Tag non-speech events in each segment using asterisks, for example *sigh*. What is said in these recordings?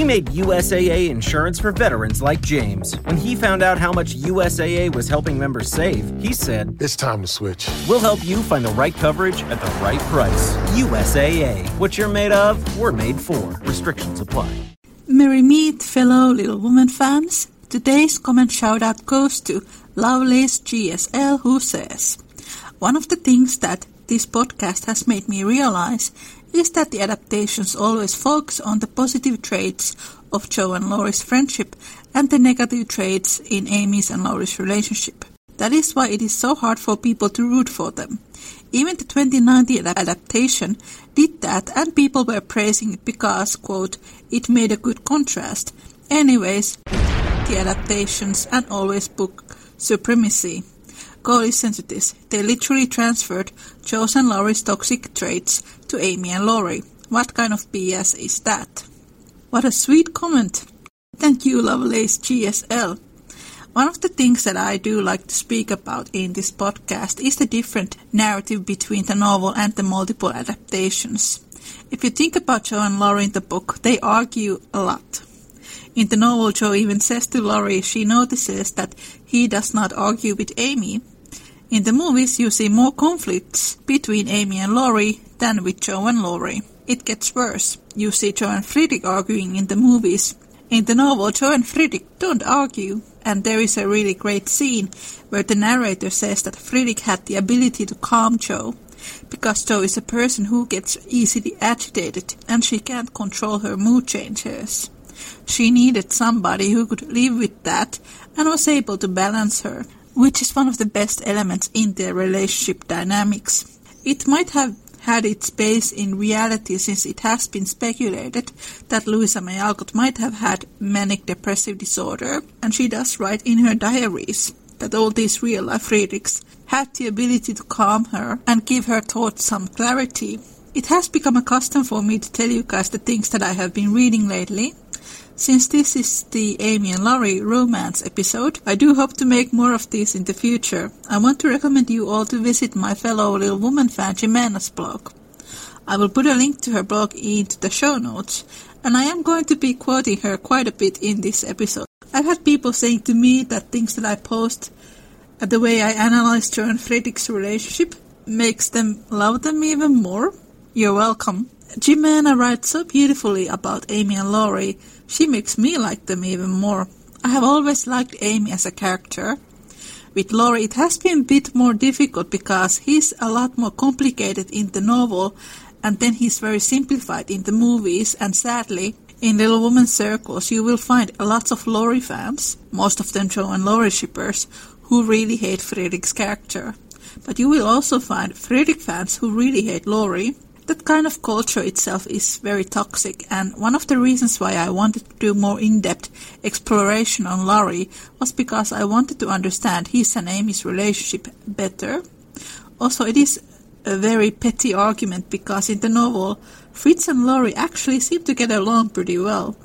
We made USAA insurance for veterans like James. When he found out how much USAA was helping members save, he said, It's time to switch. We'll help you find the right coverage at the right price. USAA. What you're made of, we're made for. Restrictions apply. Merry meet, fellow Little Woman fans. Today's comment shout out goes to Lovelace GSL who says, One of the things that this podcast has made me realize is that the adaptations always focus on the positive traits of Jo and Laurie's friendship and the negative traits in Amy's and Laurie's relationship. That is why it is so hard for people to root for them. Even the 2019 adaptation did that and people were praising it because, quote, it made a good contrast. Anyways, the adaptations and always book supremacy. Go listen to this. They literally transferred Jo's and Laurie's toxic traits to Amy and Laurie. What kind of BS is that? What a sweet comment. Thank you, Lovelace GSL. One of the things that I do like to speak about in this podcast is the different narrative between the novel and the multiple adaptations. If you think about Jo and Laurie in the book, they argue a lot. In the novel, Jo even says to Laurie she notices that he does not argue with Amy. In the movies, you see more conflicts between Amy and Laurie than with Jo and Laurie. It gets worse. You see Jo and Friedrich arguing in the movies. In the novel, Jo and Friedrich don't argue, and there is a really great scene where the narrator says that Friedrich had the ability to calm Jo, because Jo is a person who gets easily agitated and she can't control her mood changes. She needed somebody who could live with that and was able to balance her, which is one of the best elements in their relationship dynamics. It might have had its base in reality since it has been speculated that Louisa May Alcott might have had manic depressive disorder, and she does write in her diaries that all these real life Friedrichs had the ability to calm her and give her thoughts some clarity. It has become a custom for me to tell you guys the things that I have been reading lately, since this is the Amy and Laurie romance episode, I do hope to make more of these in the future. I want to recommend you all to visit my fellow Little Woman fan Jimena's blog. I will put a link to her blog into the show notes, and I am going to be quoting her quite a bit in this episode. I've had people saying to me that things that I post, uh, the way I analyze Jo and Frederick's relationship, makes them love them even more. You're welcome. Jimena writes so beautifully about Amy and Laurie she makes me like them even more. I have always liked Amy as a character. With Laurie, it has been a bit more difficult because he's a lot more complicated in the novel and then he's very simplified in the movies and sadly, in Little Woman circles, you will find lots of Laurie fans, most of them Jo and Laurie shippers, who really hate Frederick's character. But you will also find Frederick fans who really hate Laurie, that kind of culture itself is very toxic, and one of the reasons why I wanted to do more in-depth exploration on Laurie was because I wanted to understand his and Amy's relationship better. Also, it is a very petty argument because in the novel, Fritz and Laurie actually seem to get along pretty well,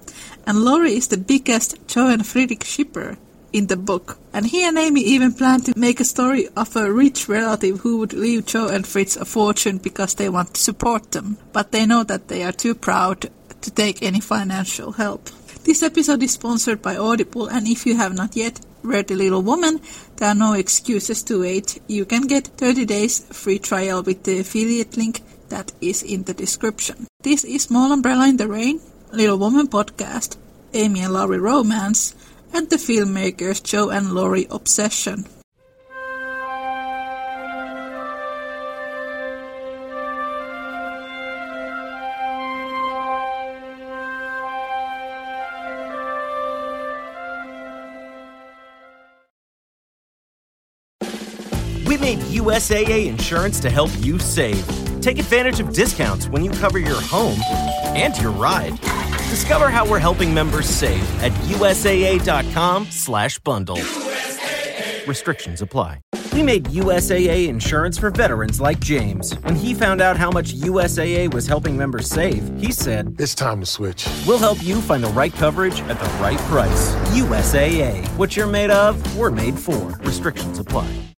and Laurie is the biggest Jo and Friedrich shipper in the book. And he and Amy even plan to make a story of a rich relative who would leave Jo and Fritz a fortune because they want to support them. But they know that they are too proud to take any financial help. This episode is sponsored by Audible, and if you have not yet read The Little Woman, there are no excuses to wait. You can get 30 days free trial with the affiliate link that is in the description. This is Small Umbrella in the Rain, Little Woman podcast, Amy and Laurie romance, and the filmmakers Jo and Laurie obsession. We made USAA insurance to help you save. Take advantage of discounts when you cover your home and your ride. Discover how we're helping members save at usaa.com/bundle. USAA. Restrictions apply. We made USAA insurance for veterans like James. When he found out how much USAA was helping members save, he said, It's time to switch. We'll help you find the right coverage at the right price. USAA. What you're made of, we're made for. Restrictions apply.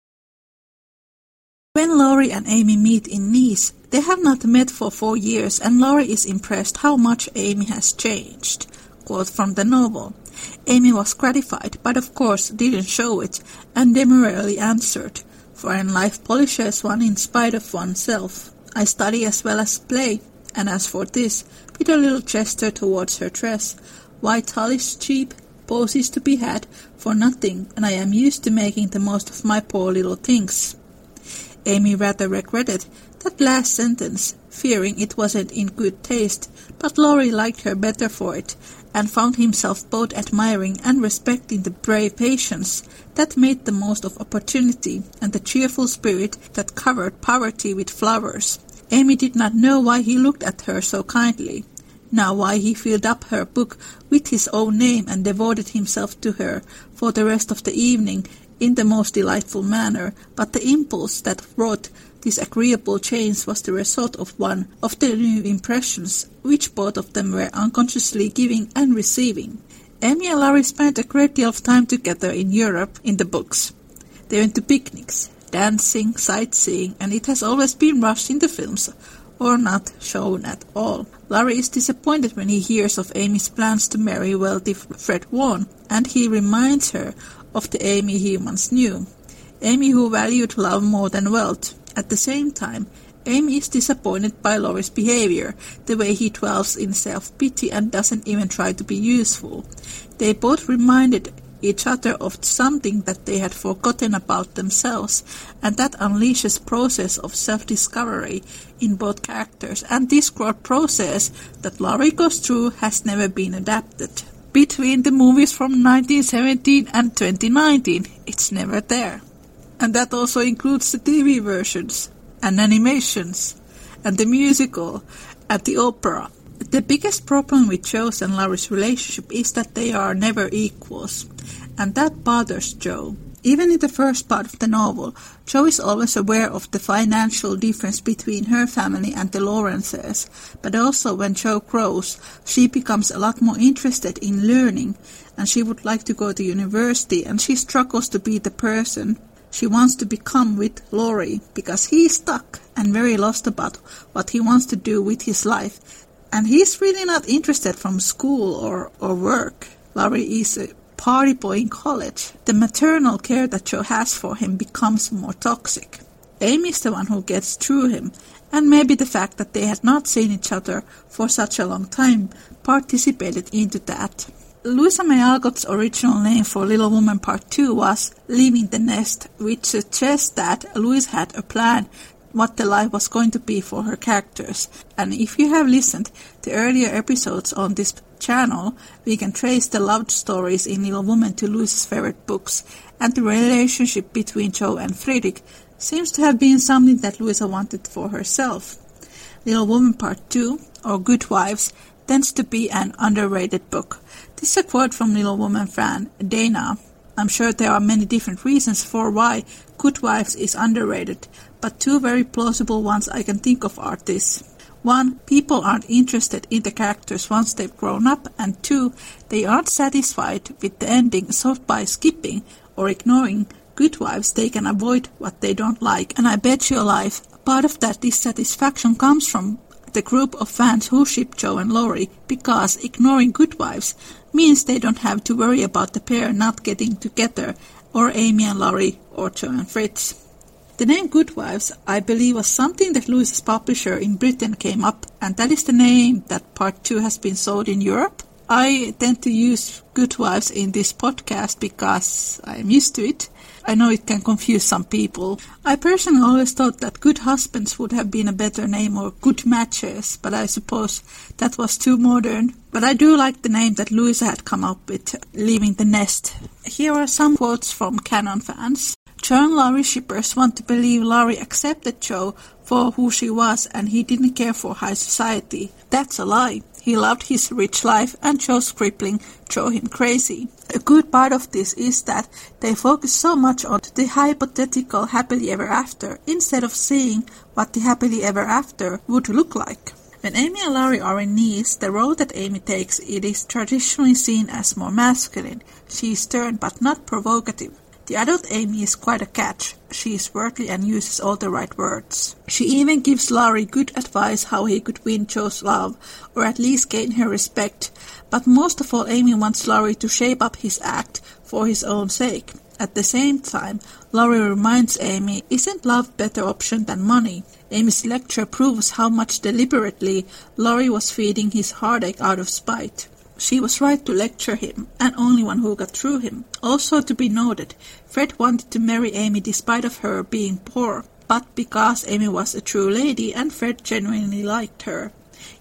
When Laurie and Amy meet in Nice, they have not met for four years and Laurie is impressed how much Amy has changed. quote from the novel. Amy was gratified, but of course didn't show it, and demurely answered, For in life polishes one in spite of oneself. I study as well as play, and as for this, with a little gesture towards her dress, why tall is cheap, poses to be had for nothing, and I am used to making the most of my poor little things. Amy rather regretted that last sentence, fearing it wasn't in good taste, but Laurie liked her better for it, and found himself both admiring and respecting the brave patience that made the most of opportunity and the cheerful spirit that covered poverty with flowers. Amy did not know why he looked at her so kindly, now why he filled up her book with his own name and devoted himself to her for the rest of the evening in the most delightful manner, but the impulse that wrought this agreeable change was the result of one of the new impressions which both of them were unconsciously giving and receiving. Amy and Laurie spent a great deal of time together in Europe in the books. They went to picnics, dancing, sightseeing, and it has always been rushed in the films, or not shown at all. Laurie is disappointed when he hears of Amy's plans to marry wealthy Fred Warren, and he reminds her of the Amy he once knew. Amy who valued love more than wealth. At the same time, Amy is disappointed by Laurie's behavior, the way he dwells in self-pity and doesn't even try to be useful. They both reminded each other of something that they had forgotten about themselves, and that unleashes process of self-discovery in both characters, and this growth process that Laurie goes through has never been adapted. Between the movies from 1917 and 2019, it's never there. And that also includes the TV versions, and animations, and the musical, and the opera. The biggest problem with Jo's and Laurie's relationship is that they are never equals, and that bothers Jo. Even in the first part of the novel, Jo is always aware of the financial difference between her family and the Lawrences, but also when Jo grows, she becomes a lot more interested in learning, and she would like to go to university, and she struggles to be the person she wants to become with Laurie because he is stuck and very lost about what he wants to do with his life and he's really not interested from school or, or work. Laurie is a party boy in college. The maternal care that Jo has for him becomes more toxic. Amy is the one who gets through him, and maybe the fact that they had not seen each other for such a long time participated into that. Louisa May Alcott's original name for Little Woman Part 2 was Leaving the Nest, which suggests that Louise had a plan what the life was going to be for her characters. And if you have listened to earlier episodes on this channel, we can trace the love stories in Little Woman to Louise's favorite books, and the relationship between Jo and Friedrich seems to have been something that Louisa wanted for herself. Little Woman Part 2, or Good Wives, tends to be an underrated book. This is a quote from Little Woman fan Dana. I'm sure there are many different reasons for why Good Wives is underrated, but two very plausible ones I can think of are this. One, people aren't interested in the characters once they've grown up, and two, they aren't satisfied with the ending, so by skipping or ignoring good wives, they can avoid what they don't like. And I bet your life, part of that dissatisfaction comes from the group of fans who ship Jo and Laurie, because ignoring good wives means they don't have to worry about the pair not getting together, or Amy and Laurie, or Jo and Fritz. The name Good Wives, I believe, was something that Louise's publisher in Britain came up, and that is the name that part two has been sold in Europe. I tend to use Good Wives in this podcast because I am used to it. I know it can confuse some people. I personally always thought that Good Husbands would have been a better name or Good Matches, but I suppose that was too modern. But I do like the name that Louisa had come up with, Leaving the Nest. Here are some quotes from Canon fans. Jo and Laurie shippers want to believe Laurie accepted Jo for who she was and he didn't care for high society. That's a lie. He loved his rich life and Jo's crippling drove him crazy. A good part of this is that they focus so much on the hypothetical happily ever after instead of seeing what the happily ever after would look like. When Amy and Laurie are in Nice, the role that Amy takes it is traditionally seen as more masculine. She is stern but not provocative. The adult Amy is quite a catch. She is worldly and uses all the right words. She even gives Laurie good advice how he could win Jo's love, or at least gain her respect. But most of all, Amy wants Laurie to shape up his act for his own sake. At the same time, Laurie reminds Amy, isn't love better option than money? Amy's lecture proves how much deliberately Laurie was feeding his heartache out of spite. She was right to lecture him, and only one who got through him. Also to be noted, Fred wanted to marry Amy despite of her being poor, but because Amy was a true lady and Fred genuinely liked her.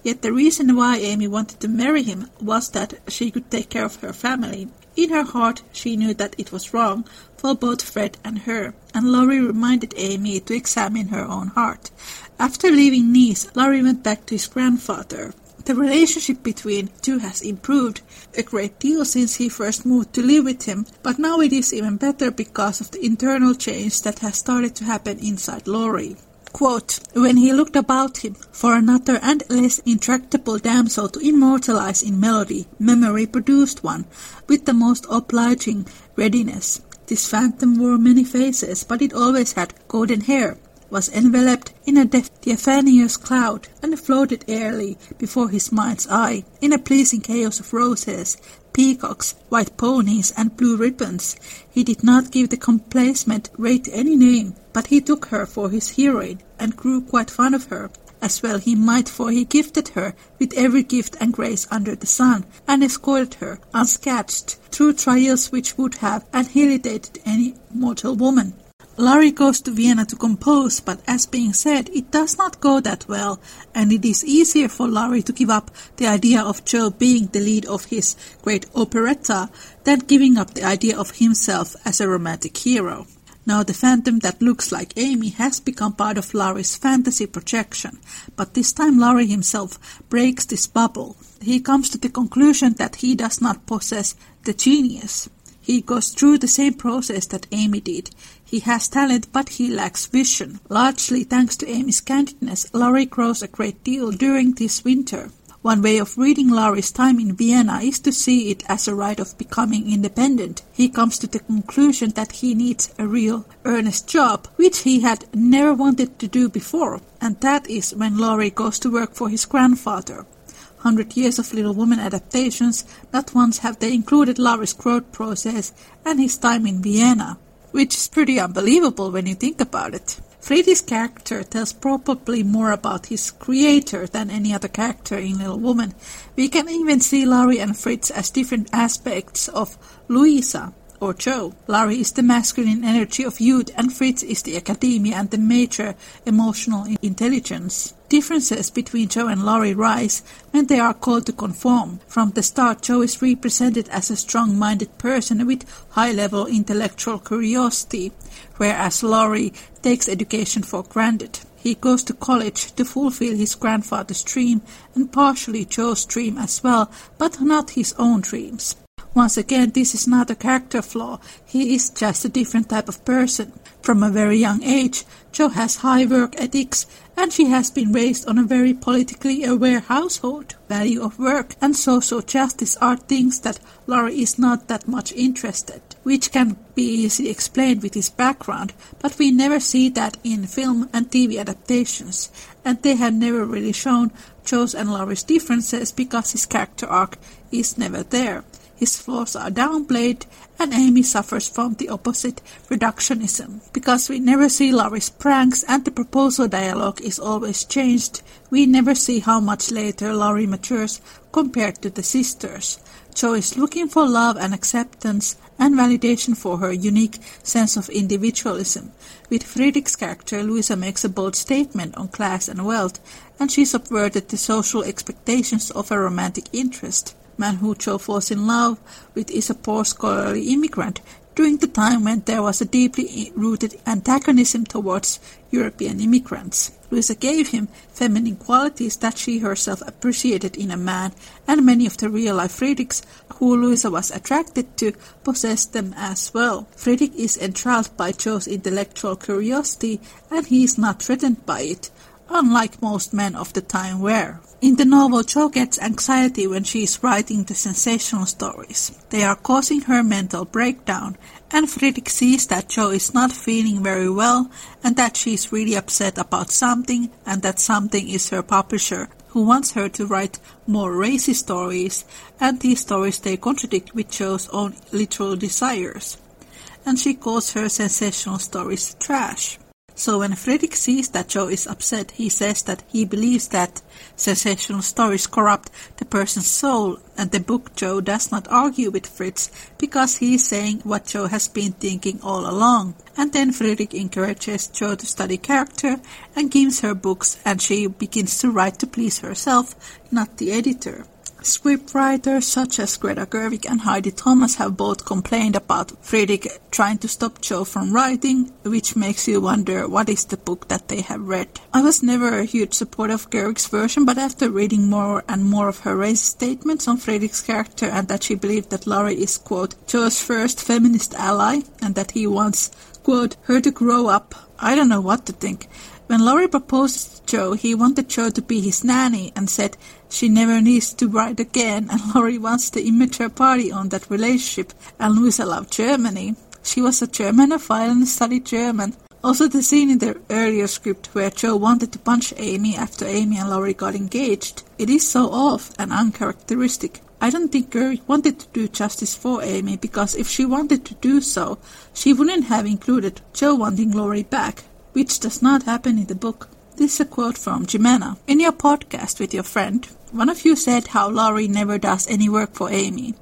Yet the reason why Amy wanted to marry him was that she could take care of her family. In her heart, she knew that it was wrong for both Fred and her, and Laurie reminded Amy to examine her own heart. After leaving Nice, Laurie went back to his grandfather. The relationship between two has improved a great deal since he first moved to live with him, but now it is even better because of the internal change that has started to happen inside Laurie. Quote, when he looked about him for another and less intractable damsel to immortalize in melody, memory produced one with the most obliging readiness. This phantom wore many faces, but it always had golden hair, was enveloped in a diaphanous cloud and floated airily before his mind's eye in a pleasing chaos of roses, peacocks, white ponies, and blue ribbons. He did not give the complacent rate any name, but he took her for his heroine and grew quite fond of her. As well he might, for he gifted her with every gift and grace under the sun, and escorted her unscathed through trials which would have annihilated any mortal woman. Laurie goes to Vienna to compose, but as being said, it does not go that well, and it is easier for Laurie to give up the idea of Jo being the lead of his great operetta than giving up the idea of himself as a romantic hero. Now the phantom that looks like Amy has become part of Laurie's fantasy projection, but this time Laurie himself breaks this bubble. He comes to the conclusion that he does not possess the genius. He goes through the same process that Amy did. He has talent, but he lacks vision. Largely thanks to Amy's candidness, Laurie grows a great deal during this winter. One way of reading Laurie's time in Vienna is to see it as a rite of becoming independent. He comes to the conclusion that he needs a real, earnest job, which he had never wanted to do before, and that is when Laurie goes to work for his grandfather. Hundred Years of Little Women adaptations, not once have they included Laurie's growth process and his time in Vienna which is pretty unbelievable when you think about it. Freddy's character tells probably more about his creator than any other character in Little Woman. We can even see Laurie and Fritz as different aspects of Louisa, or Jo. Laurie is the masculine energy of youth and Fritz is the academia and the major emotional intelligence. Differences between Jo and Laurie rise when they are called to conform. From the start, Jo is represented as a strong-minded person with high-level intellectual curiosity, whereas Laurie takes education for granted. He goes to college to fulfill his grandfather's dream and partially Jo's dream as well, but not his own dreams. Once again, this is not a character flaw. He is just a different type of person. From a very young age, Jo has high work ethics and she has been raised on a very politically aware household. Value of work and social justice are things that Laurie is not that much interested, which can be easily explained with his background, but we never see that in film and TV adaptations, and they have never really shown Jo's and Laurie's differences because his character arc is never there his flaws are downplayed, and Amy suffers from the opposite reductionism. Because we never see Laurie's pranks and the proposal dialogue is always changed, we never see how much later Laurie matures compared to the sisters. Jo is looking for love and acceptance and validation for her unique sense of individualism. With Frederick's character, Louisa makes a bold statement on class and wealth, and she subverted the social expectations of a romantic interest man who falls in love with is a poor scholarly immigrant during the time when there was a deeply rooted antagonism towards European immigrants. Louisa gave him feminine qualities that she herself appreciated in a man, and many of the real-life Friedrichs who Louisa was attracted to possessed them as well. Friedrich is enthralled by Jo's intellectual curiosity, and he is not threatened by it, unlike most men of the time were. In the novel, Jo gets anxiety when she is writing the sensational stories. They are causing her mental breakdown, and Fredrik sees that Jo is not feeling very well and that she is really upset about something and that something is her publisher who wants her to write more racy stories and these stories they contradict with Jo's own literal desires. And she calls her sensational stories trash. So when Fredrik sees that Jo is upset, he says that he believes that sensational stories corrupt the person's soul, and the book Jo does not argue with Fritz because he is saying what Jo has been thinking all along. And then Fredrik encourages Jo to study character and gives her books, and she begins to write to please herself, not the editor. Scriptwriters such as Greta Gerwig and Heidi Thomas have both complained about Fredrik trying to stop Jo from writing, which makes you wonder what is the book that they have read. I was never a huge supporter of Gerwig's version, but after reading more and more of her racist statements on Fredrik's character and that she believed that Laurie is, quote, Jo's first feminist ally and that he wants, quote, her to grow up, I don't know what to think. When Laurie proposed to Jo, he wanted Jo to be his nanny and said she never needs to write again and *laughs* Laurie wants the immature party on that relationship and Louisa loved Germany. She was a Germanophile and studied German. Also the scene in the earlier script where Jo wanted to punch Amy after Amy and Laurie got engaged. It is so off and uncharacteristic. I don't think Gerwig wanted to do justice for Amy because if she wanted to do so, she wouldn't have included Jo wanting Laurie back which does not happen in the book. This is a quote from Jimena. In your podcast with your friend, one of you said how Laurie never does any work for Amy.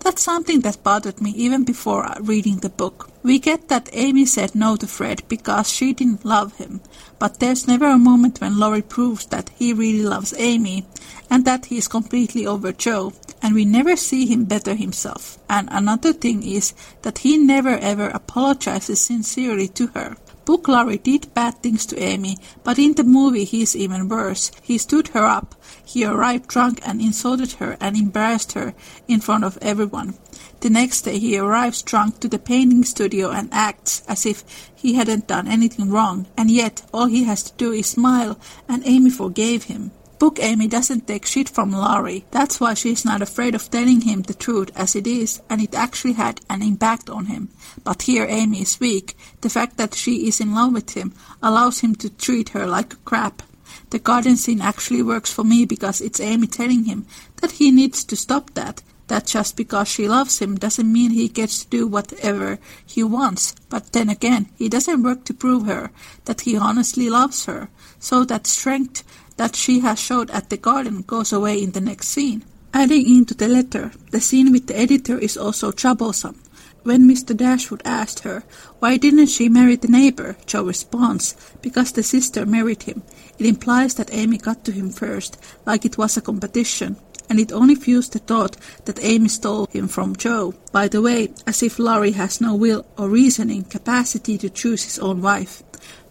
That's something that bothered me even before uh, reading the book. We get that Amy said no to Fred because she didn't love him, but there's never a moment when Laurie proves that he really loves Amy and that he is completely over Jo, and we never see him better himself. And another thing is that he never ever apologizes sincerely to her. Book Laurie did bad things to Amy, but in the movie he's even worse. He stood her up. He arrived drunk and insulted her and embarrassed her in front of everyone. The next day he arrives drunk to the painting studio and acts as if he hadn't done anything wrong, and yet all he has to do is smile, and Amy forgave him. Book Amy doesn't take shit from Laurie. That's why she's not afraid of telling him the truth as it is, and it actually had an impact on him. But here Amy is weak. The fact that she is in love with him allows him to treat her like crap. The garden scene actually works for me because it's Amy telling him that he needs to stop that. That just because she loves him doesn't mean he gets to do whatever he wants. But then again, he doesn't work to prove her that he honestly loves her. So that strength that she has showed at the garden goes away in the next scene. Adding into the letter, the scene with the editor is also troublesome. When Mr. Dashwood asked her, why didn't she marry the neighbor, Jo responds, because the sister married him. It implies that Amy got to him first, like it was a competition, and it only fuels the thought that Amy stole him from Jo. By the way, as if Laurie has no will or reasoning capacity to choose his own wife.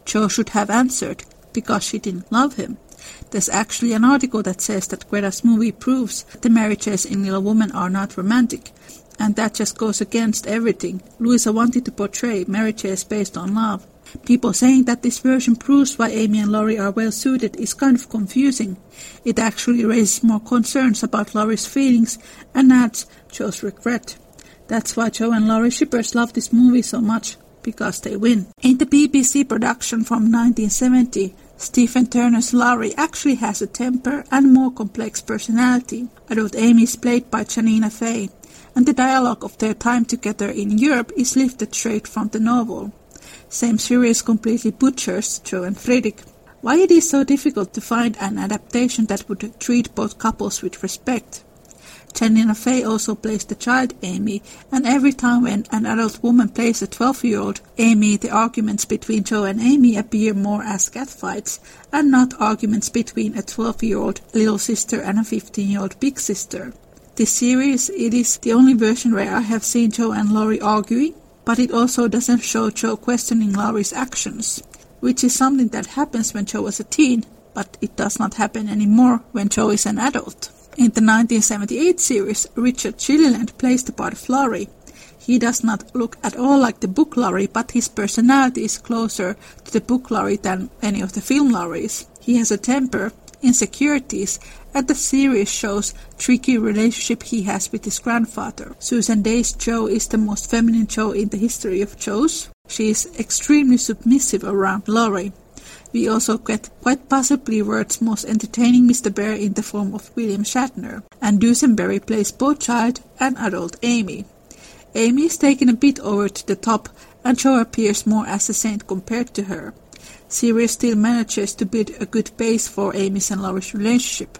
Jo should have answered, because she didn't love him. There's actually an article that says that Greta's movie proves that the marriages in Little Women are not romantic. And that just goes against everything. Louisa wanted to portray marriages based on love. People saying that this version proves why Amy and Laurie are well suited is kind of confusing. It actually raises more concerns about Laurie's feelings and adds Jo's regret. That's why Jo and Laurie shippers love this movie so much, because they win. In the BBC production from 1970, Stephen Turner's Laurie actually has a temper and more complex personality. Adult Amy is played by Janina Faye, and the dialogue of their time together in Europe is lifted straight from the novel. Same series completely butchers Jo and Fredrik. Why it is so difficult to find an adaptation that would treat both couples with respect? Janina Faye also plays the child Amy, and every time when an adult woman plays a 12-year-old Amy, the arguments between Jo and Amy appear more as catfights, and not arguments between a 12-year-old little sister and a 15-year-old big sister. This series, it is the only version where I have seen Jo and Laurie arguing, but it also doesn't show Jo questioning Laurie's actions, which is something that happens when Jo was a teen, but it does not happen anymore when Jo is an adult. In the 1978 series, Richard Gilliland plays the part of Laurie. He does not look at all like the book Laurie, but his personality is closer to the book Laurie than any of the film Lauries. He has a temper, insecurities, and the series shows tricky relationship he has with his grandfather. Susan Dey's Jo is the most feminine Jo in the history of Jo's. She is extremely submissive around Laurie. We also get quite possibly world's most entertaining Mr. Bhaer in the form of William Shatner, and Dusenberry plays both child and adult Amy. Amy is taken a bit over to the top, and Jo appears more as a saint compared to her. Series still manages to build a good base for Amy's and Laurie's relationship.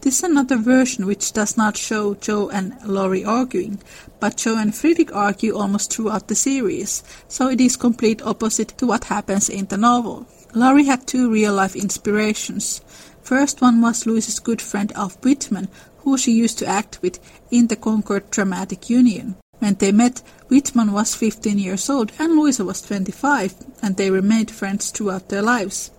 This is another version which does not show Jo and Laurie arguing, but Jo and Friedrich argue almost throughout the series, so it is complete opposite to what happens in the novel. Laurie had two real-life inspirations. First one was Louise's good friend Alf Whitman, who she used to act with in the Concord Dramatic Union. When they met, Whitman was 15 years old and Louisa was 25, and they remained friends throughout their lives.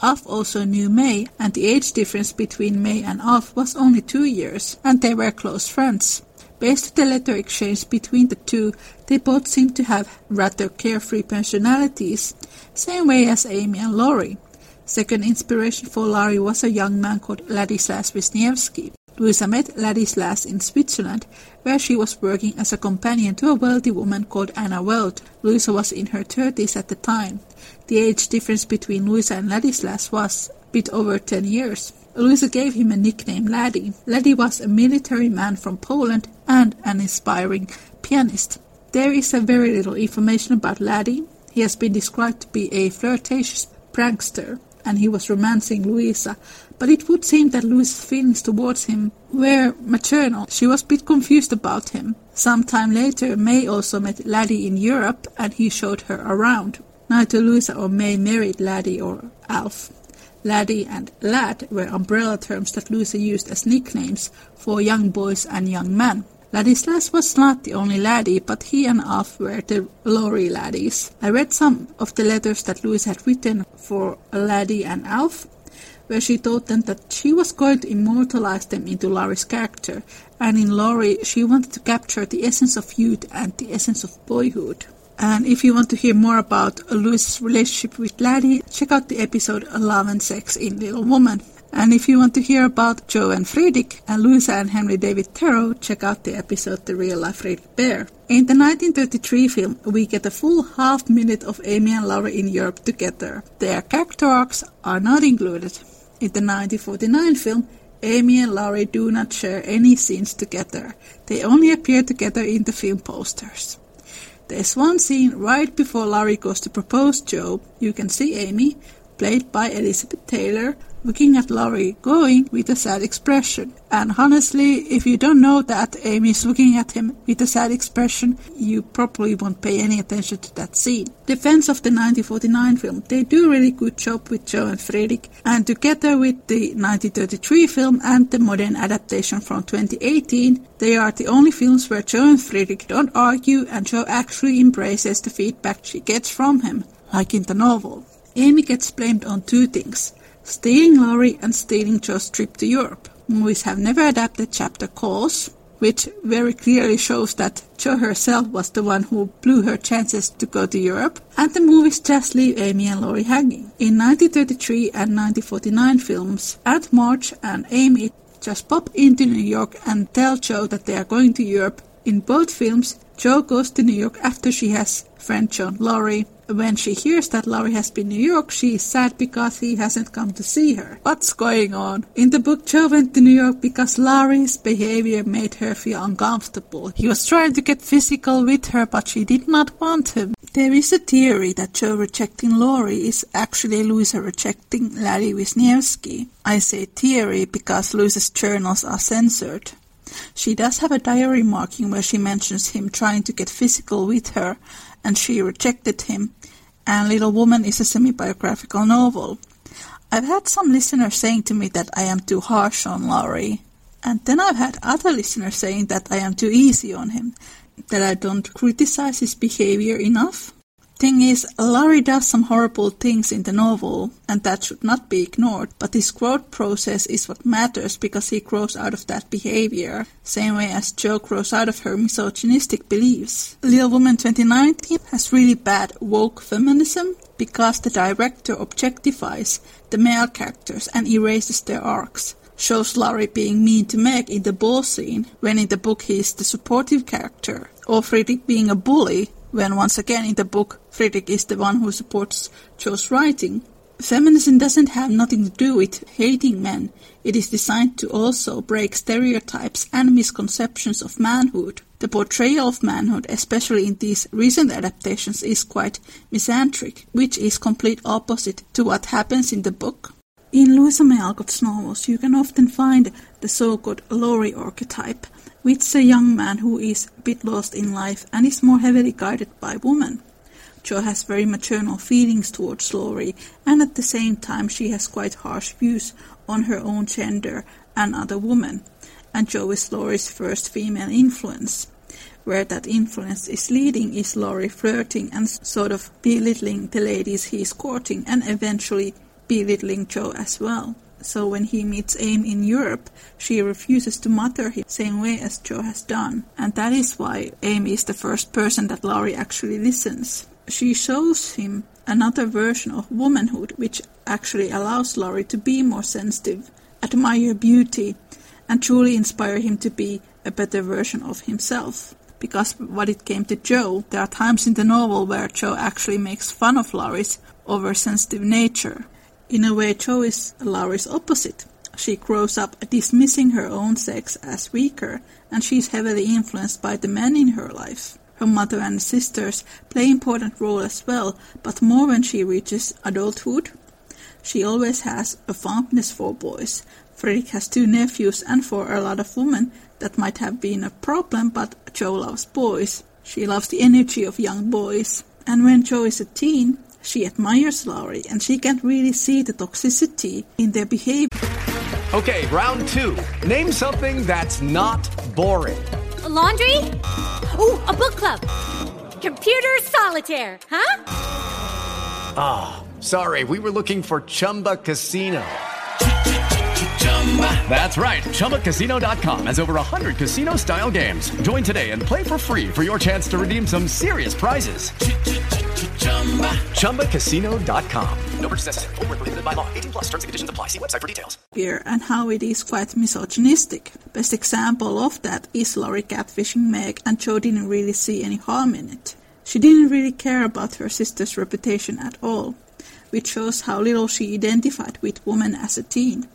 Alf also knew May, and the age difference between May and Alf was only two years, and they were close friends. Based on the letter exchange between the two, they both seemed to have rather carefree personalities, same way as Amy and Laurie. Second inspiration for Laurie was a young man called Ladislas Wisniewski. Louisa met Ladislas in Switzerland, where she was working as a companion to a wealthy woman called Anna Weld. Louisa was in her thirties at the time. The age difference between Louisa and Ladislas was a bit over ten years. Louisa gave him a nickname Laddie. Laddie was a military man from Poland and an inspiring pianist. There is a very little information about Laddie. He has been described to be a flirtatious prankster, and he was romancing Louisa, but it would seem that Louisa's feelings towards him were maternal. She was a bit confused about him. Some time later, May also met Laddie in Europe, and he showed her around. Neither Louisa or May married Laddie or Alf. Laddie and lad were umbrella terms that Louisa used as nicknames for young boys and young men. Ladislas was not the only laddie, but he and Alf were the Laurie laddies. I read some of the letters that Louisa had written for Laddie and Alf, where she told them that she was going to immortalize them into Laurie's character, and in Laurie she wanted to capture the essence of youth and the essence of boyhood. And if you want to hear more about Louisa's relationship with Laddie, check out the episode Love and Sex in Little Woman. And if you want to hear about Joe and Friedrich and Louisa and Henry David Thoreau, check out the episode The Real Life Friedrich Bhaer. In the 1933 film, we get a full half minute of Amy and Laurie in Europe together. Their character arcs are not included. In the 1949 film, Amy and Laurie do not share any scenes together. They only appear together in the film posters. There's one scene right before Laurie goes to propose Jo. You can see Amy, played by Elizabeth Taylor, looking at Laurie going with a sad expression. And honestly, if you don't know that Amy is looking at him with a sad expression, you probably won't pay any attention to that scene. Defense of the 1949 film, they do a really good job with Jo and Friedrich, and together with the 1933 film and the modern adaptation from 2018, they are the only films where Jo and Friedrich don't argue and Jo actually embraces the feedback she gets from him, like in the novel. Amy gets blamed on two things stealing Laurie and stealing Jo's trip to Europe. Movies have never adapted chapter calls, which very clearly shows that Jo herself was the one who blew her chances to go to Europe, and the movies just leave Amy and Laurie hanging. In 1933 and 1949 films, Aunt March and Amy just pop into New York and tell Jo that they are going to Europe. In both films, Jo goes to New York after she has friend John Laurie. When she hears that Laurie has been in New York, she is sad because he hasn't come to see her. What's going on? In the book, Jo went to New York because Laurie's behavior made her feel uncomfortable. He was trying to get physical with her, but she did not want him. There is a theory that Jo rejecting Laurie is actually Louisa rejecting Larry Wisniewski. I say theory because Louisa's journals are censored. She does have a diary marking where she mentions him trying to get physical with her, and she rejected him, and Little Woman is a semi-biographical novel. I've had some listeners saying to me that I am too harsh on Laurie, and then I've had other listeners saying that I am too easy on him, that I don't criticize his behavior enough. Thing is, Laurie does some horrible things in the novel, and that should not be ignored, but his growth process is what matters because he grows out of that behavior, same way as Jo grows out of her misogynistic beliefs. Little Woman 2019 has really bad woke feminism because the director objectifies the male characters and erases their arcs. shows Laurie being mean to Meg in the ball scene, when in the book he is the supportive character, or Friedrich being a bully, when once again in the book Friedrich is the one who supports Jo's writing. Feminism doesn't have nothing to do with hating men. It is designed to also break stereotypes and misconceptions of manhood. The portrayal of manhood, especially in these recent adaptations, is quite misanthropic, which is complete opposite to what happens in the book. In Louisa May Alcott's novels, you can often find the so-called Laurie archetype, which is a young man who is a bit lost in life and is more heavily guided by women. Jo has very maternal feelings towards Laurie, and at the same time she has quite harsh views on her own gender and other women, and Jo is Laurie's first female influence. Where that influence is leading is Laurie flirting and sort of belittling the ladies he is courting and eventually belittling Jo as well. So when he meets Aim in Europe, she refuses to mother him the same way as Jo has done. And that is why Aim is the first person that Laurie actually listens she shows him another version of womanhood which actually allows Laurie to be more sensitive, admire beauty, and truly inspire him to be a better version of himself. Because what it came to Jo, there are times in the novel where Jo actually makes fun of Laurie's oversensitive nature. In a way, Jo is Laurie's opposite. She grows up dismissing her own sex as weaker, and she's heavily influenced by the men in her life. Her mother and sisters play important role as well, but more when she reaches adulthood. She always has a fondness for boys. Frederick has two nephews, and for a lot of women that might have been a problem, but Jo loves boys. She loves the energy of young boys. And when Jo is a teen, she admires Laurie, and she can't really see the toxicity in their behavior. Okay, round two. Name something that's not boring. A laundry? *gasps* Ooh, a book club. Computer solitaire, huh? Ah, oh, sorry, we were looking for Chumba Casino. That's right. ChumbaCasino.com has over 100 casino style games. Join today and play for free for your chance to redeem some serious prizes. ChumbaCasino.com. No purchase necessary. Full prohibited by law. 18 plus terms and conditions apply. See website for details. Here and how it is quite misogynistic. Best example of that is Laurie catfishing Meg, and Jo didn't really see any harm in it. She didn't really care about her sister's reputation at all, which shows how little she identified with women as a teen.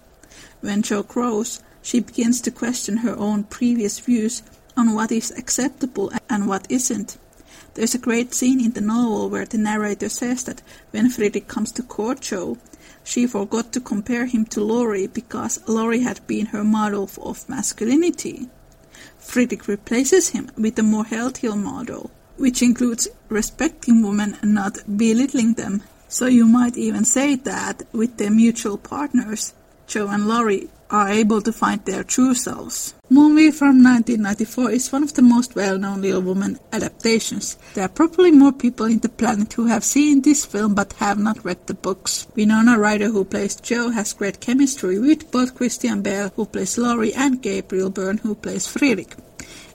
When Jo grows, she begins to question her own previous views on what is acceptable and what isn't. There's a great scene in the novel where the narrator says that when Friedrich comes to court Jo, she forgot to compare him to Laurie because Laurie had been her model of masculinity. Friedrich replaces him with a more healthier model, which includes respecting women and not belittling them. So you might even say that with their mutual partners, Jo and Laurie are able to find their true selves. Movie from 1994 is one of the most well-known Little Women adaptations. There are probably more people in the planet who have seen this film but have not read the books. Winona Ryder, who plays Jo, has great chemistry with both Christian Bale, who plays Laurie, and Gabriel Byrne, who plays Friedrich.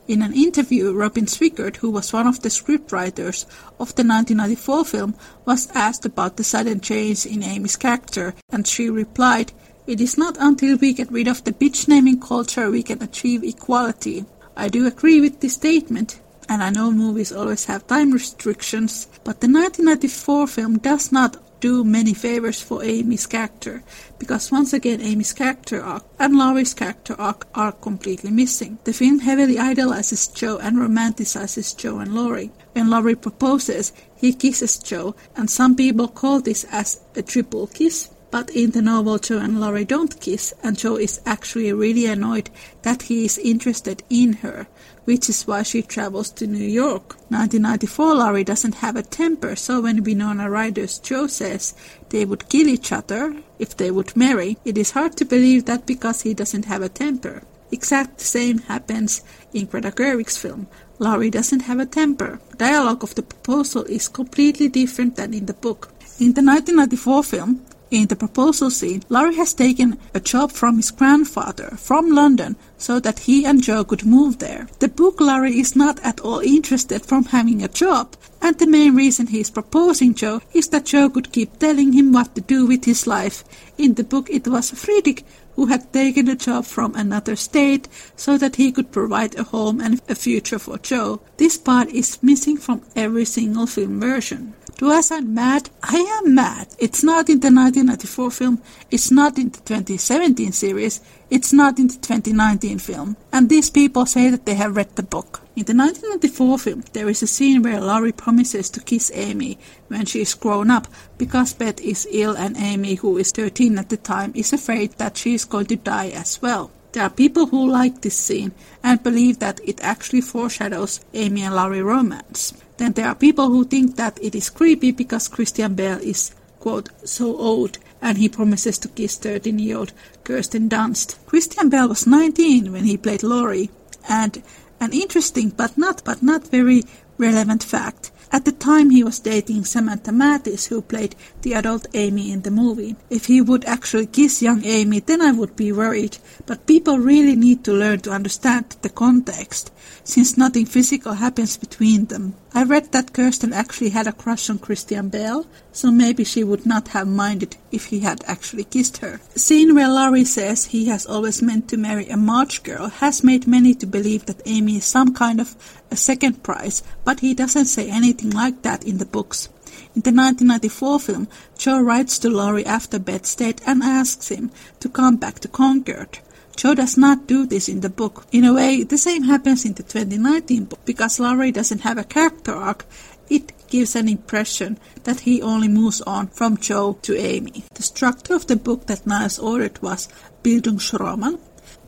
In an interview, Robin Swicord, who was one of the scriptwriters of the 1994 film, was asked about the sudden change in Amy's character, and she replied, it is not until we get rid of the bitch naming culture we can achieve equality. I do agree with this statement, and I know movies always have time restrictions, but the 1994 film does not do many favors for Amy's character, because once again Amy's character arc and Laurie's character arc are completely missing. The film heavily idolizes Jo and romanticizes Jo and Laurie. When Laurie proposes, he kisses Jo, and some people call this as a triple kiss. But in the novel, Jo and Laurie don't kiss, and Jo is actually really annoyed that he is interested in her, which is why she travels to New York. 1994 Laurie doesn't have a temper, so when Winona Ryder's Jo says they would kill each other if they would marry, it is hard to believe that because he doesn't have a temper. Exact same happens in Greta Gerwig's film. Laurie doesn't have a temper. Dialogue of the proposal is completely different than in the book. In the 1994 film, In the proposal scene, Laurie has taken a job from his grandfather from London so that he and Jo could move there. The book Laurie is not at all interested from having a job, and the main reason he is proposing Jo is that Jo could keep telling him what to do with his life. In the book it was Friedrich who had taken a job from another state so that he could provide a home and a future for Jo. This part is missing from every single film version. Do I sound mad? I am mad. It's not in the 1994 film, it's not in the 2017 series, it's not in the 2019 film. And these people say that they have read the book. In the 1994 film, there is a scene where Laurie promises to kiss Amy when she is grown up because Beth is ill and Amy, who is 13 at the time, is afraid that she is going to die as well. There are people who like this scene and believe that it actually foreshadows Amy and Laurie romance. Then there are people who think that it is creepy because Christian Bale is, quote, so old and he promises to kiss 13 year old Kirsten Dunst. Christian Bale was 19 when he played Laurie, and an interesting but not but not very relevant fact at the time he was dating Samantha Mathis, who played the adult Amy in the movie. If he would actually kiss young Amy, then I would be worried. But people really need to learn to understand the context, since nothing physical happens between them. I read that Kirsten actually had a crush on Christian Bale, so maybe she would not have minded if he had actually kissed her. Scene where Laurie says he has always meant to marry a March girl has made many to believe that Amy is some kind of a second prize, but he doesn't say anything like that in the books. In the 1994 film, Jo writes to Laurie after Beth's death and asks him to come back to Concord. Jo does not do this in the book. In a way, the same happens in the 2019 book. Because Laurie doesn't have a character arc, it gives an impression that he only moves on from Jo to Amy. The structure of the book that Niles ordered was Bildungsroman.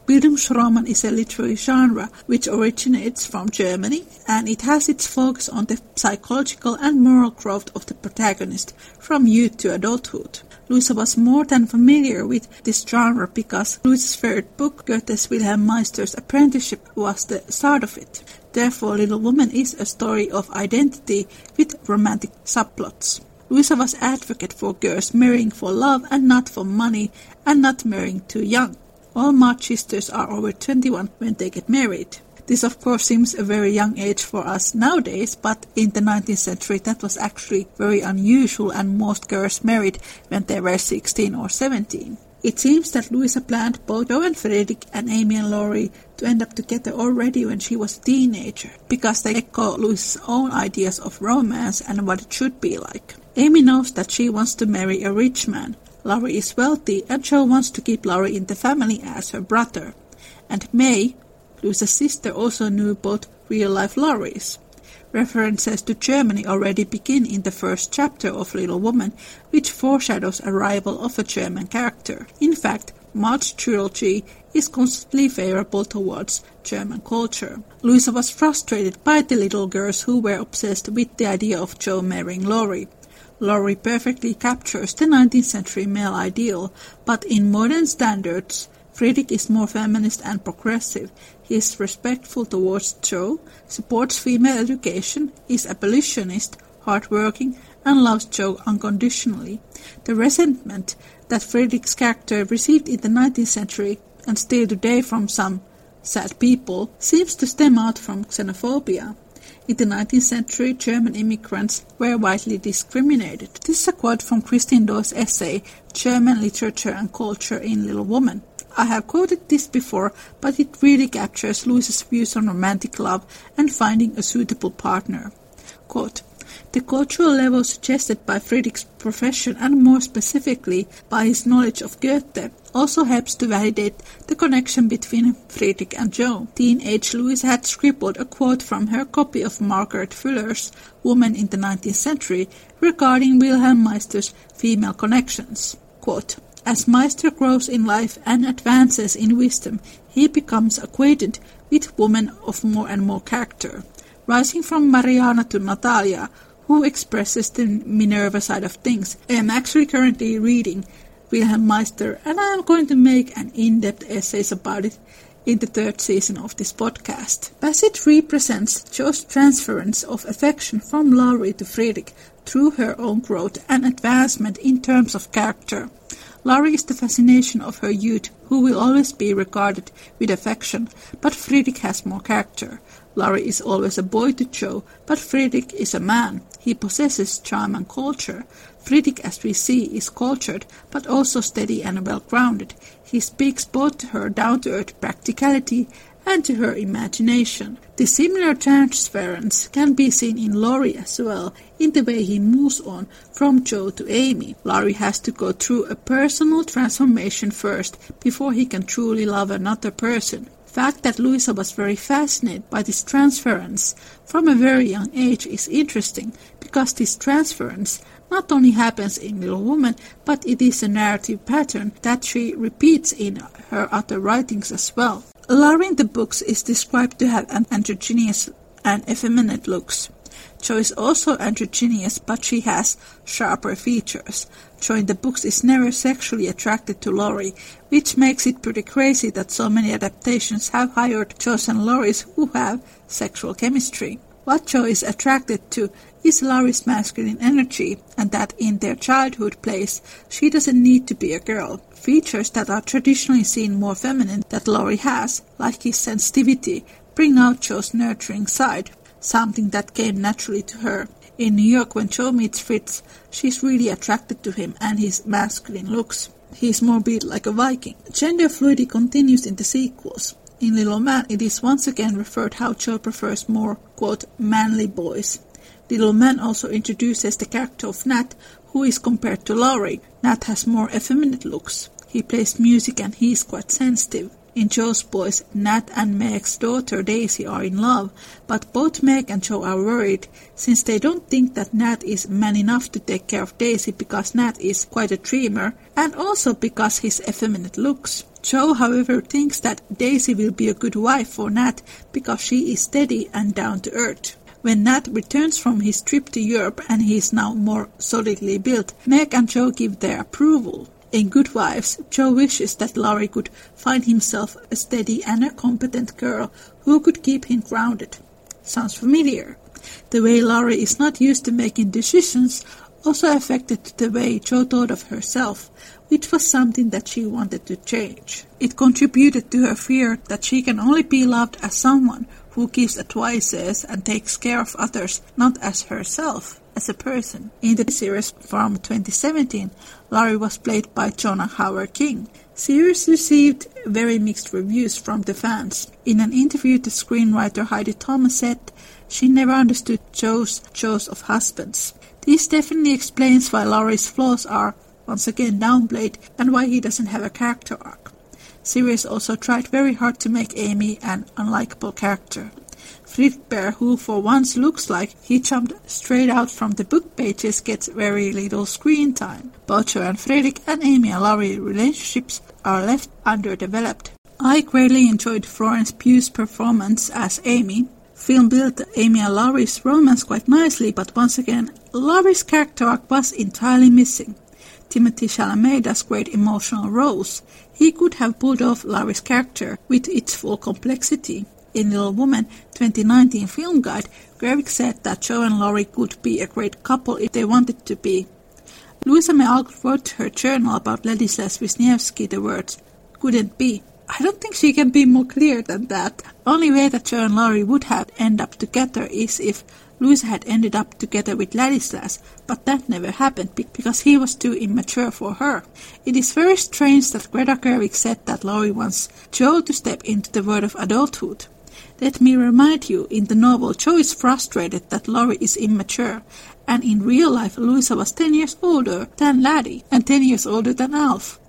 Bildungsroman is a literary genre which originates from Germany and it has its focus on the psychological and moral growth of the protagonist from youth to adulthood. Louisa was more than familiar with this genre because Louisa's third book, Goethe's Wilhelm Meister's Apprenticeship, was the start of it. Therefore, Little Woman is a story of identity with romantic subplots. Louisa was advocate for girls marrying for love and not for money and not marrying too young. All March sisters are over 21 when they get married. This, of course, seems a very young age for us nowadays, but in the 19th century that was actually very unusual, and most girls married when they were 16 or 17. It seems that Louisa planned both Jo and Frederick and Amy and Laurie to end up together already when she was a teenager, because they echo Louisa's own ideas of romance and what it should be like. Amy knows that she wants to marry a rich man. Laurie is wealthy, and Jo wants to keep Laurie in the family as her brother. And May, Louisa's sister also knew both real-life Lauries. References to Germany already begin in the first chapter of Little Woman, which foreshadows arrival of a German character. In fact, March trilogy is constantly favorable towards German culture. Louisa was frustrated by the little girls who were obsessed with the idea of Jo marrying Laurie. Laurie perfectly captures the 19th century male ideal, but in modern standards, Friedrich is more feminist and progressive. He is respectful towards Jo, supports female education, is abolitionist, hardworking, and loves Jo unconditionally. The resentment that Friedrich's character received in the 19th century and still today from some sad people seems to stem out from xenophobia. In the 19th century, German immigrants were widely discriminated. This is a quote from Christine Doyle's essay, German Literature and Culture in Little Woman. I have quoted this before, but it really captures Louisa's views on romantic love and finding a suitable partner. Quote, the cultural level suggested by Friedrich's profession and more specifically by his knowledge of Goethe also helps to validate the connection between Friedrich and Jo. Teenage Louise had scribbled a quote from her copy of Margaret Fuller's Woman in the 19th Century regarding Wilhelm Meister's female connections. Quote, as Meister grows in life and advances in wisdom, he becomes acquainted with women of more and more character. Rising from Mariana to Natalia, who expresses the Minerva side of things, I am actually currently reading Wilhelm Meister and I am going to make an in-depth essay about it in the third season of this podcast. Bassett represents Jo's transference of affection from Laurie to Friedrich through her own growth and advancement in terms of character. Laurie is the fascination of her youth, who will always be regarded with affection, but Friedrich has more character. Laurie is always a boy to Jo, but Friedrich is a man. He possesses charm and culture. Friedrich, as we see, is cultured, but also steady and well-grounded. He speaks both to her down-to-earth practicality and to her imagination. The similar transference can be seen in Laurie as well, in the way he moves on from Jo to Amy. Laurie has to go through a personal transformation first before he can truly love another person The fact that Louisa was very fascinated by this transference from a very young age is interesting because this transference not only happens in Little Woman, but it is a narrative pattern that she repeats in her other writings as well. Laurie in the books is described to have an androgynous and effeminate looks. Jo is also androgynous, but she has sharper features. Jo in the books is never sexually attracted to Laurie, which makes it pretty crazy that so many adaptations have hired Jo's and Laurie's who have sexual chemistry. What Jo is attracted to is Laurie's masculine energy, and that in their childhood plays she doesn't need to be a girl. Features that are traditionally seen more feminine that Laurie has, like his sensitivity, bring out Jo's nurturing side, something that came naturally to her. In New York, when Jo meets Fritz, she's really attracted to him and his masculine looks. He is more built like a Viking. Gender fluidity continues in the sequels. In Little Man, it is once again referred how Jo prefers more, quote, manly boys. Little Man also introduces the character of Nat, who is compared to Laurie. Nat has more effeminate looks. He plays music and he is quite sensitive. In Jo's boys, Nat and Meg's daughter Daisy are in love, but both Meg and Jo are worried since they don't think that Nat is man enough to take care of Daisy because Nat is quite a dreamer and also because his effeminate looks. Jo, however, thinks that Daisy will be a good wife for Nat because she is steady and down to earth. When Nat returns from his trip to Europe and he is now more solidly built, Meg and Jo give their approval. In Good Wives, Jo wishes that Laurie could find himself a steady and a competent girl who could keep him grounded. Sounds familiar. The way Laurie is not used to making decisions also affected the way Jo thought of herself, which was something that she wanted to change. It contributed to her fear that she can only be loved as someone who gives advices and takes care of others, not as herself as a person. In the series from 2017, Laurie was played by Jonah Hauer-King. Series received very mixed reviews from the fans. In an interview, the screenwriter Heidi Thomas said she never understood Jo's choice of husbands. This definitely explains why Laurie's flaws are once again downplayed and why he doesn't have a character arc. Series also tried very hard to make Amy an unlikable character. Bhaer, who for once looks like he jumped straight out from the book pages, gets very little screen time. Both Jo and Frederick and Amy and Laurie relationships are left underdeveloped. I greatly enjoyed Florence Pugh's performance as Amy. Film built Amy and Laurie's romance quite nicely, but once again, Laurie's character arc was entirely missing. Timothée Chalamet does great emotional roles. He could have pulled off Laurie's character with its full complexity. In Little Woman 2019 Film Guide, Gerwig said that Jo and Laurie could be a great couple if they wanted to be. Louisa May Alcott wrote her journal about Ladislas Wisniewski the words, couldn't be. I don't think she can be more clear than that. Only way that Jo and Laurie would have end up together is if Louisa had ended up together with Ladislas, but that never happened because he was too immature for her. It is very strange that Greta Gerwig said that Laurie wants Jo to step into the world of adulthood. Let me remind you, in the novel, Jo is frustrated that Laurie is immature, and in real life, Louisa was 10 years older than Laddie and 10 years older than Alf.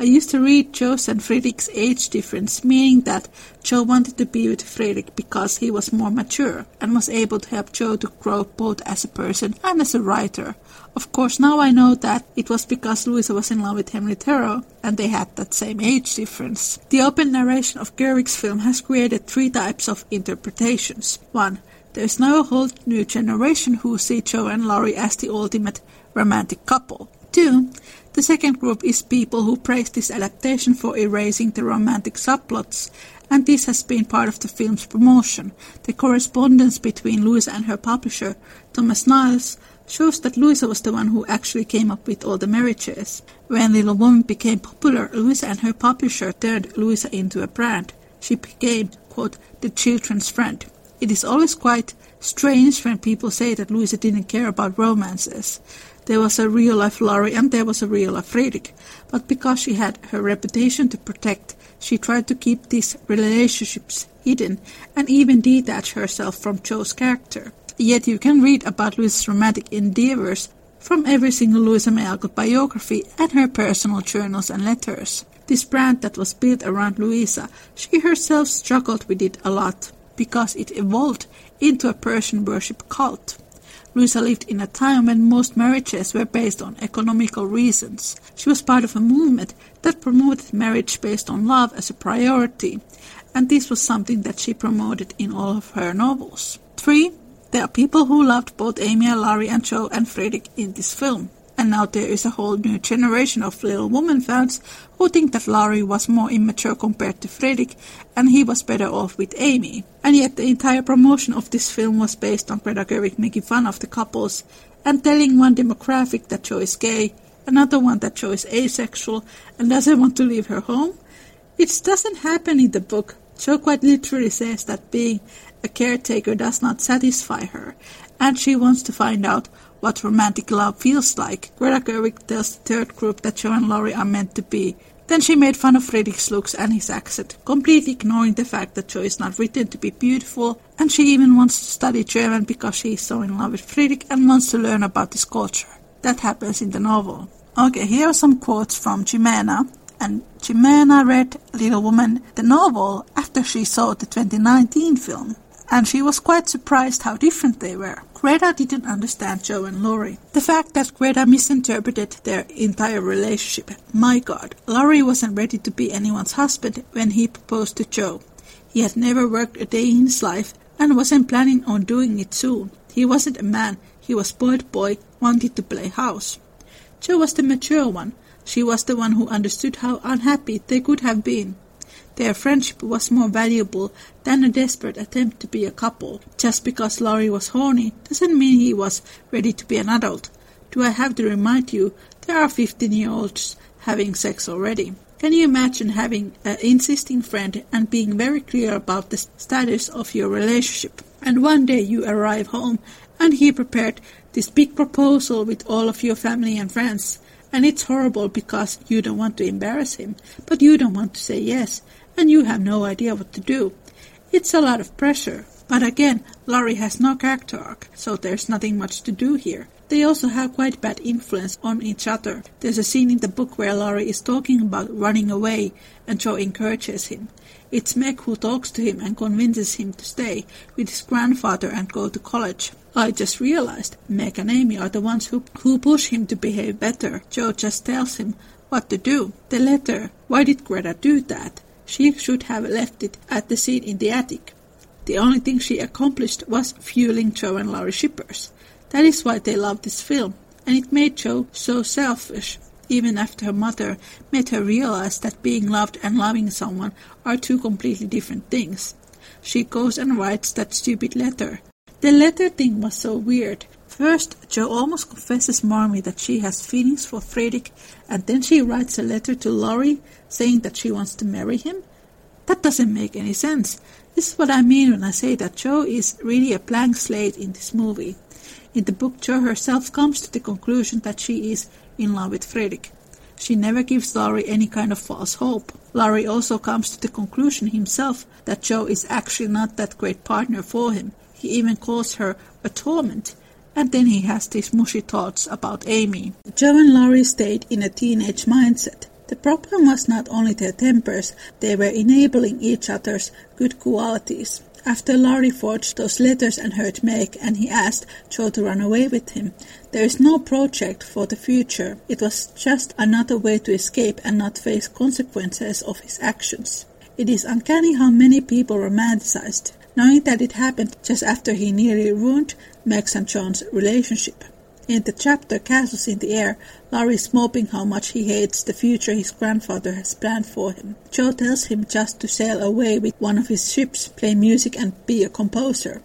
I used to read Jo's and Frederick's age difference, meaning that Jo wanted to be with Frederick because he was more mature and was able to help Jo to grow both as a person and as a writer. Of course, now I know that it was because Louisa was in love with Henry Thoreau and they had that same age difference. The open narration of Gerwig's film has created three types of interpretations. One, there is now a whole new generation who see Jo and Laurie as the ultimate romantic couple. Two, the second group is people who praise this adaptation for erasing the romantic subplots, and this has been part of the film's promotion. The correspondence between Louisa and her publisher, Thomas Niles, shows that Louisa was the one who actually came up with all the marriages. When Little Woman became popular, Louisa and her publisher turned Louisa into a brand. She became, quote, the children's friend. It is always quite strange when people say that Louisa didn't care about romances. There was a real life Laurie and there was a real life Fredrik, but because she had her reputation to protect, she tried to keep these relationships hidden and even detach herself from Jo's character. Yet you can read about Louisa's romantic endeavors from every single Louisa May Alcott biography and her personal journals and letters. This brand that was built around Louisa, she herself struggled with it a lot because it evolved into a Persian worship cult. Louisa lived in a time when most marriages were based on economical reasons. She was part of a movement that promoted marriage based on love as a priority, and this was something that she promoted in all of her novels. 3. There are people who loved both Amy and Laurie and Jo and Fredrik in this film. And now there is a whole new generation of Little Woman fans who think that Laurie was more immature compared to Fredrik and he was better off with Amy. And yet the entire promotion of this film was based on Greta Gerwig making fun of the couples and telling one demographic that Jo is gay, another one that Jo is asexual and doesn't want to leave her home. It doesn't happen in the book. Jo quite literally says that being a caretaker does not satisfy her, and she wants to find out what romantic love feels like. Greta Gerwig tells the third group that Jo and Laurie are meant to be. Then she made fun of Fredrik's looks and his accent, completely ignoring the fact that Jo is not written to be beautiful, and she even wants to study German because she is so in love with Fredrik and wants to learn about his culture. That happens in the novel. Okay, here are some quotes from Jimena, and Jimena read Little Woman, the novel, after she saw the 2019 film and she was quite surprised how different they were. Greta didn't understand Jo and Laurie. The fact that Greta misinterpreted their entire relationship. My god, Laurie wasn't ready to be anyone's husband when he proposed to Jo. He had never worked a day in his life and wasn't planning on doing it soon. He wasn't a man, he was spoiled boy, wanted to play house. Jo was the mature one. She was the one who understood how unhappy they could have been. Their friendship was more valuable than a desperate attempt to be a couple. Just because Laurie was horny doesn't mean he was ready to be an adult. Do I have to remind you, there are 15 year olds having sex already. Can you imagine having an insisting friend and being very clear about the status of your relationship? And one day you arrive home and he prepared this big proposal with all of your family and friends. And it's horrible because you don't want to embarrass him, but you don't want to say yes, and you have no idea what to do. It's a lot of pressure. But again, Laurie has no character arc, so there's nothing much to do here. They also have quite bad influence on each other. There's a scene in the book where Laurie is talking about running away, and Jo encourages him. It's Meg who talks to him and convinces him to stay with his grandfather and go to college. I just realized Meg and Amy are the ones who, who push him to behave better. Jo just tells him what to do. The letter. Why did Greta do that? She should have left it at the scene in the attic. The only thing she accomplished was fueling Jo and Laurie shippers. That is why they loved this film, and it made Jo so selfish, even after her mother made her realize that being loved and loving someone are two completely different things. She goes and writes that stupid letter. The letter thing was so weird. First, Jo almost confesses Marmee that she has feelings for Fredrik, and then she writes a letter to Laurie saying that she wants to marry him? That doesn't make any sense. This is what I mean when I say that Jo is really a blank slate in this movie. In the book, Jo herself comes to the conclusion that she is in love with Fredrik. She never gives Laurie any kind of false hope. Laurie also comes to the conclusion himself that Jo is actually not that great partner for him. He even calls her a torment. And then he has these mushy thoughts about Amy. Jo and Laurie stayed in a teenage mindset. The problem was not only their tempers, they were enabling each other's good qualities. After Laurie forged those letters and hurt Meg and he asked Jo to run away with him, there is no project for the future. It was just another way to escape and not face consequences of his actions. It is uncanny how many people romanticized, knowing that it happened just after he nearly ruined Meg's and John's relationship. In the chapter Castles in the Air, Laurie is moping how much he hates the future his grandfather has planned for him. Jo tells him just to sail away with one of his ships, play music and be a composer.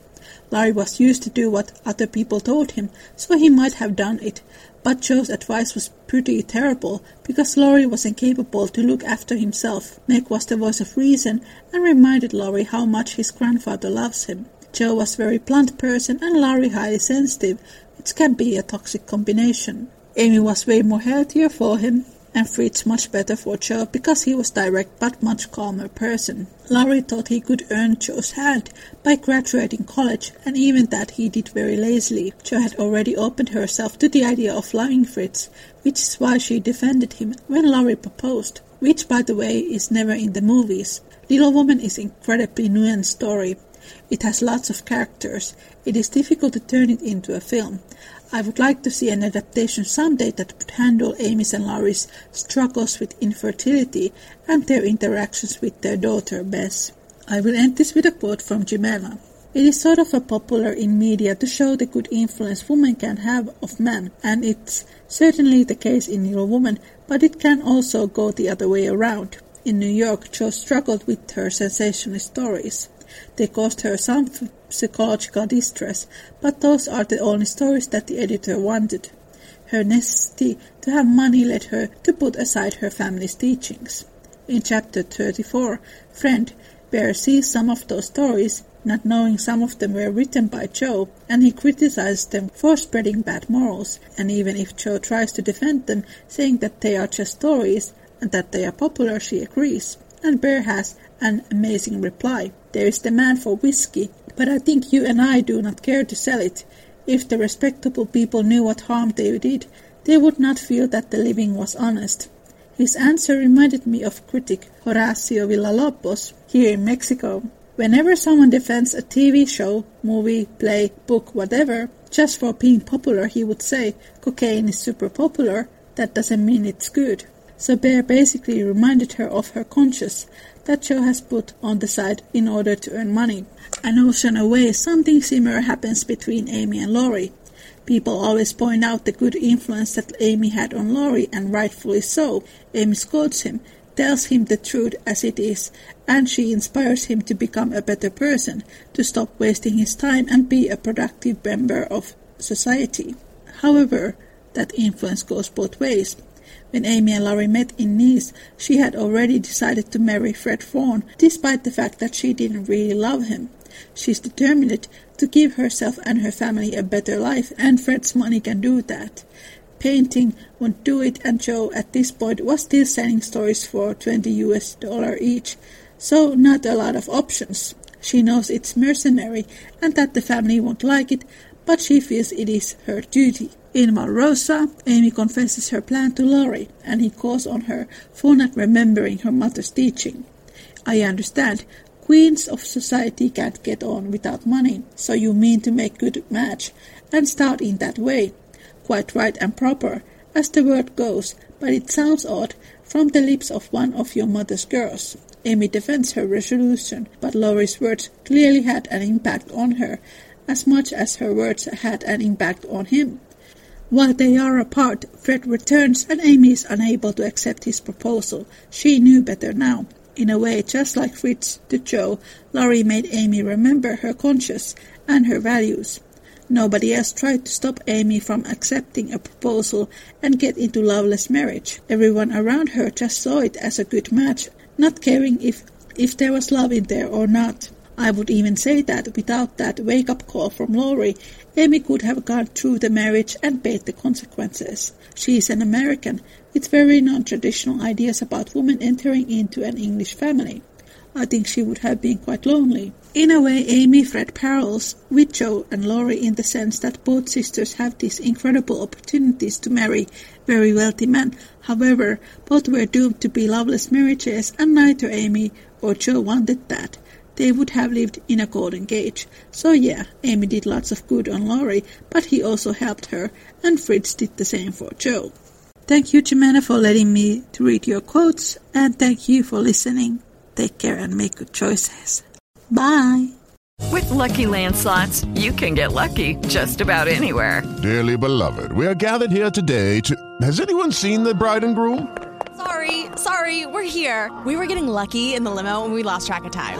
Laurie was used to do what other people told him, so he might have done it. But Jo's advice was pretty terrible, because Laurie was incapable to look after himself. Meg was the voice of reason and reminded Laurie how much his grandfather loves him. Joe was a very blunt person and Laurie highly sensitive, which can be a toxic combination. Amy was way more healthier for him, and Fritz much better for Jo because he was direct but much calmer person. Laurie thought he could earn Jo's hand by graduating college, and even that he did very lazily. Joe had already opened herself to the idea of loving Fritz, which is why she defended him when Laurie proposed, which by the way is never in the movies. Little Woman is incredibly nuanced story. It has lots of characters. It is difficult to turn it into a film. I would like to see an adaptation someday that would handle Amy's and Laurie's struggles with infertility and their interactions with their daughter Bess. I will end this with a quote from Jimena. It is sort of a popular in media to show the good influence women can have of men, and it's certainly the case in Little Woman, but it can also go the other way around. In New York, Jo struggled with her sensationalist stories. They caused her some psychological distress, but those are the only stories that the editor wanted. Her necessity to have money led her to put aside her family's teachings. In chapter 34, Friend, Bhaer sees some of those stories, not knowing some of them were written by Jo, and he criticizes them for spreading bad morals, and even if Jo tries to defend them, saying that they are just stories and that they are popular, she agrees. And Bhaer has an amazing reply. There is demand for whiskey, but I think you and I do not care to sell it. If the respectable people knew what harm they did, they would not feel that the living was honest. His answer reminded me of critic Horacio Villalobos here in Mexico. Whenever someone defends a TV show, movie, play, book, whatever, just for being popular, he would say, cocaine is super popular, that doesn't mean it's good. So Bhaer basically reminded her of her conscience that Jo has put on the side in order to earn money. An ocean away, something similar happens between Amy and Laurie. People always point out the good influence that Amy had on Laurie, and rightfully so. Amy scolds him, tells him the truth as it is, and she inspires him to become a better person, to stop wasting his time and be a productive member of society. However, that influence goes both ways. When Amy and Laurie met in Nice, she had already decided to marry Fred Vaughn, despite the fact that she didn't really love him. She's determined to give herself and her family a better life, and Fred's money can do that. Painting won't do it, and Jo at this point was still selling stories for 20 US dollar each, so not a lot of options. She knows it's mercenary and that the family won't like it, but she feels it is her duty. In Valrosa, Amy confesses her plan to Laurie, and he calls on her for not remembering her mother's teaching. I understand. Queens of society can't get on without money, so you mean to make good match and start in that way. Quite right and proper, as the word goes, but it sounds odd from the lips of one of your mother's girls. Amy defends her resolution, but Laurie's words clearly had an impact on her, as much as her words had an impact on him. While they are apart, Fred returns and Amy is unable to accept his proposal. She knew better now. In a way, just like Fritz to Jo, Laurie made Amy remember her conscience and her values. Nobody else tried to stop Amy from accepting a proposal and get into loveless marriage. Everyone around her just saw it as a good match, not caring if, if there was love in there or not. I would even say that without that wake-up call from Laurie, Amy could have gone through the marriage and paid the consequences. She is an American with very non-traditional ideas about women entering into an English family. I think she would have been quite lonely. In a way, Amy Fred parallels with Jo and Laurie in the sense that both sisters have these incredible opportunities to marry very wealthy men. However, both were doomed to be loveless marriages, and neither Amy or Jo wanted that they would have lived in a golden cage. So yeah, Amy did lots of good on Laurie, but he also helped her, and Fritz did the same for Jo. Thank you, Jimena, for letting me to read your quotes, and thank you for listening. Take care and make good choices. Bye. With Lucky Land slots, you can get lucky just about anywhere. Dearly beloved, we are gathered here today to. Has anyone seen the bride and groom? Sorry, sorry, we're here. We were getting lucky in the limo and we lost track of time.